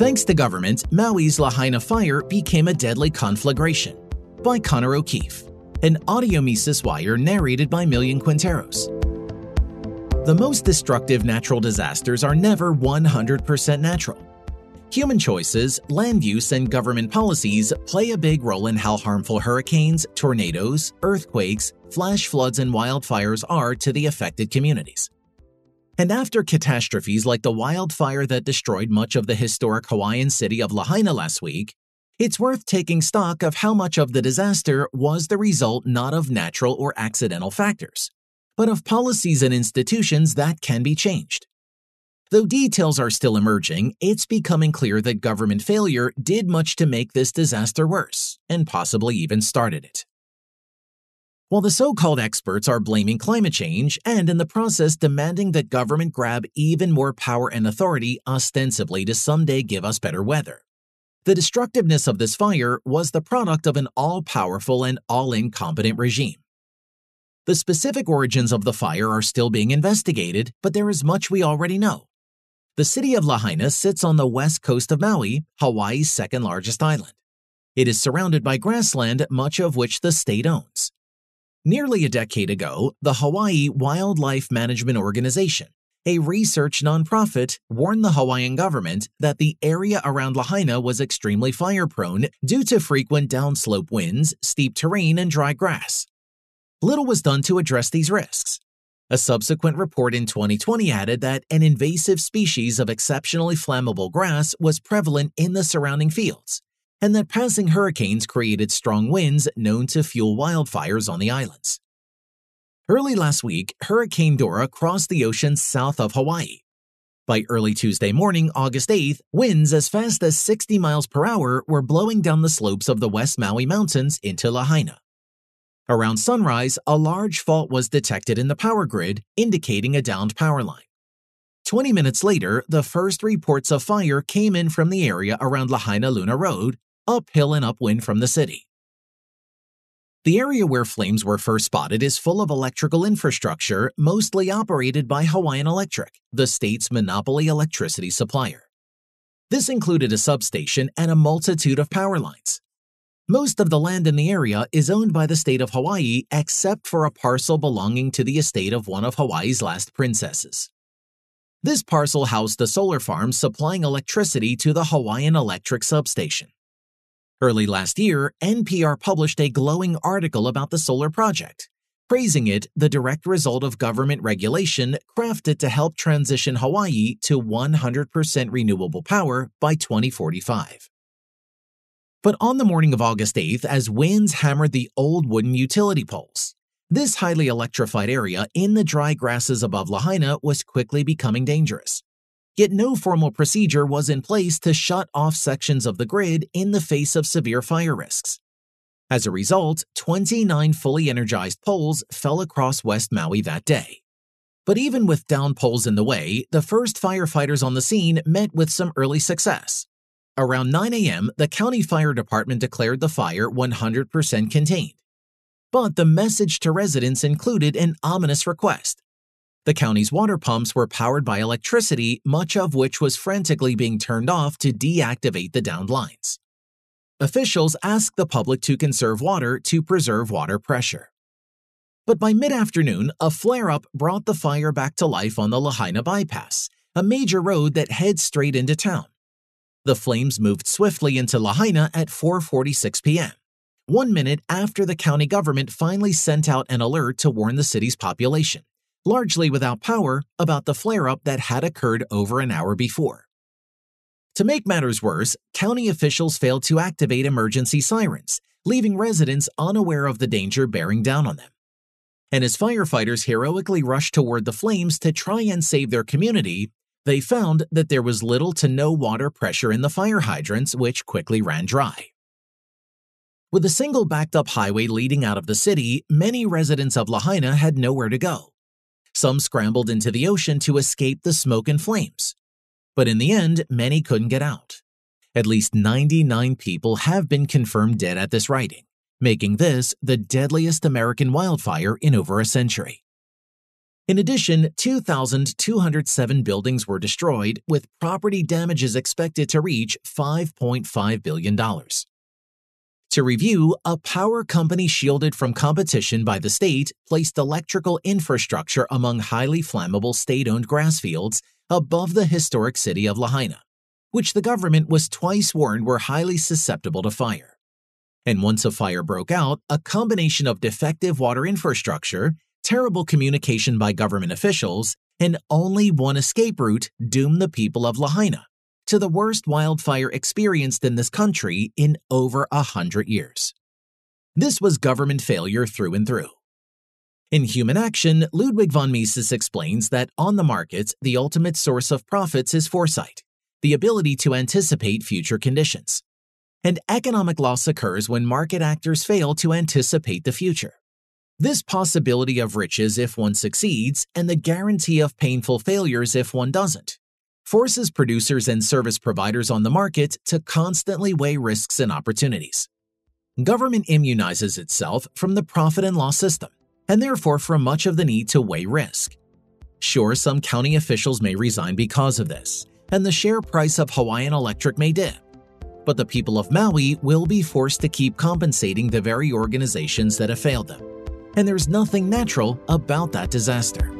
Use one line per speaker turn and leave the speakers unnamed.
Thanks to government, Maui's Lahaina fire became a deadly conflagration. By Connor O'Keefe, an audio Mises wire narrated by Millian Quinteros. The most destructive natural disasters are never 100% natural. Human choices, land use, and government policies play a big role in how harmful hurricanes, tornadoes, earthquakes, flash floods, and wildfires are to the affected communities. And after catastrophes like the wildfire that destroyed much of the historic Hawaiian city of Lahaina last week, it's worth taking stock of how much of the disaster was the result not of natural or accidental factors, but of policies and institutions that can be changed. Though details are still emerging, it's becoming clear that government failure did much to make this disaster worse, and possibly even started it. While the so called experts are blaming climate change and in the process demanding that government grab even more power and authority ostensibly to someday give us better weather. The destructiveness of this fire was the product of an all powerful and all incompetent regime. The specific origins of the fire are still being investigated, but there is much we already know. The city of Lahaina sits on the west coast of Maui, Hawaii's second largest island. It is surrounded by grassland, much of which the state owns. Nearly a decade ago, the Hawaii Wildlife Management Organization, a research nonprofit, warned the Hawaiian government that the area around Lahaina was extremely fire prone due to frequent downslope winds, steep terrain, and dry grass. Little was done to address these risks. A subsequent report in 2020 added that an invasive species of exceptionally flammable grass was prevalent in the surrounding fields, and that passing hurricanes created strong winds known to fuel wildfires on the islands. Early last week, Hurricane Dora crossed the ocean south of Hawaii. By early Tuesday morning, August 8th, winds as fast as 60 miles per hour were blowing down the slopes of the West Maui Mountains into Lahaina. Around sunrise, a large fault was detected in the power grid, indicating a downed power line. 20 minutes later, the first reports of fire came in from the area around Lahainaluna Road, uphill and upwind from the city. The area where flames were first spotted is full of electrical infrastructure, mostly operated by Hawaiian Electric, the state's monopoly electricity supplier. This included a substation and a multitude of power lines. Most of the land in the area is owned by the state of Hawaii except for a parcel belonging to the estate of one of Hawaii's last princesses. This parcel housed a solar farm supplying electricity to the Hawaiian Electric substation. Early last year, NPR published a glowing article about the solar project, praising it the direct result of government regulation crafted to help transition Hawaii to 100% renewable power by 2045. But on the morning of August 8th, as winds hammered the old wooden utility poles, this highly electrified area in the dry grasses above Lahaina was quickly becoming dangerous. Yet no formal procedure was in place to shut off sections of the grid in the face of severe fire risks. As a result, 29 fully energized poles fell across West Maui that day. But even with down poles in the way, the first firefighters on the scene met with some early success. Around 9 a.m., the county fire department declared the fire 100% contained. But the message to residents included an ominous request the county's water pumps were powered by electricity, much of which was frantically being turned off to deactivate the downed lines. Officials asked the public to conserve water to preserve water pressure. But by mid afternoon, a flare up brought the fire back to life on the Lahaina Bypass, a major road that heads straight into town. The flames moved swiftly into Lahaina at 4:46 p.m. 1 minute after the county government finally sent out an alert to warn the city's population largely without power, about the flare up that had occurred over an hour before. To make matters worse, county officials failed to activate emergency sirens, leaving residents unaware of the danger bearing down on them. And as firefighters heroically rushed toward the flames to try and save their community, they found that there was little to no water pressure in the fire hydrants, which quickly ran dry. With a single backed up highway leading out of the city, many residents of Lahaina had nowhere to go. Some scrambled into the ocean to escape the smoke and flames. But in the end, many couldn't get out. At least 99 people have been confirmed dead at this writing, making this the deadliest American wildfire in over a century. In addition, 2,207 buildings were destroyed, with property damages expected to reach $5.5 billion. To review, a power company shielded from competition by the state placed electrical infrastructure among highly flammable state owned grass fields above the historic city of Lahaina, which the government was twice warned were highly susceptible to fire. And once a fire broke out, a combination of defective water infrastructure terrible communication by government officials, and only one escape route doomed the people of Lahaina to the worst wildfire experienced in this country in over a hundred years. This was government failure through and through. In Human Action, Ludwig von Mises explains that on the markets, the ultimate source of profits is foresight, the ability to anticipate future conditions. And economic loss occurs when market actors fail to anticipate the future. This possibility of riches if one succeeds and the guarantee of painful failures if one doesn't forces producers and service providers on the market to constantly weigh risks and opportunities. Government immunizes itself from the profit and loss system, and therefore from much of the need to weigh risk. Sure, some county officials may resign because of this, and the share price of Hawaiian Electric may dip. But the people of Maui will be forced to keep compensating the very organizations that have failed them and there's nothing natural about that disaster.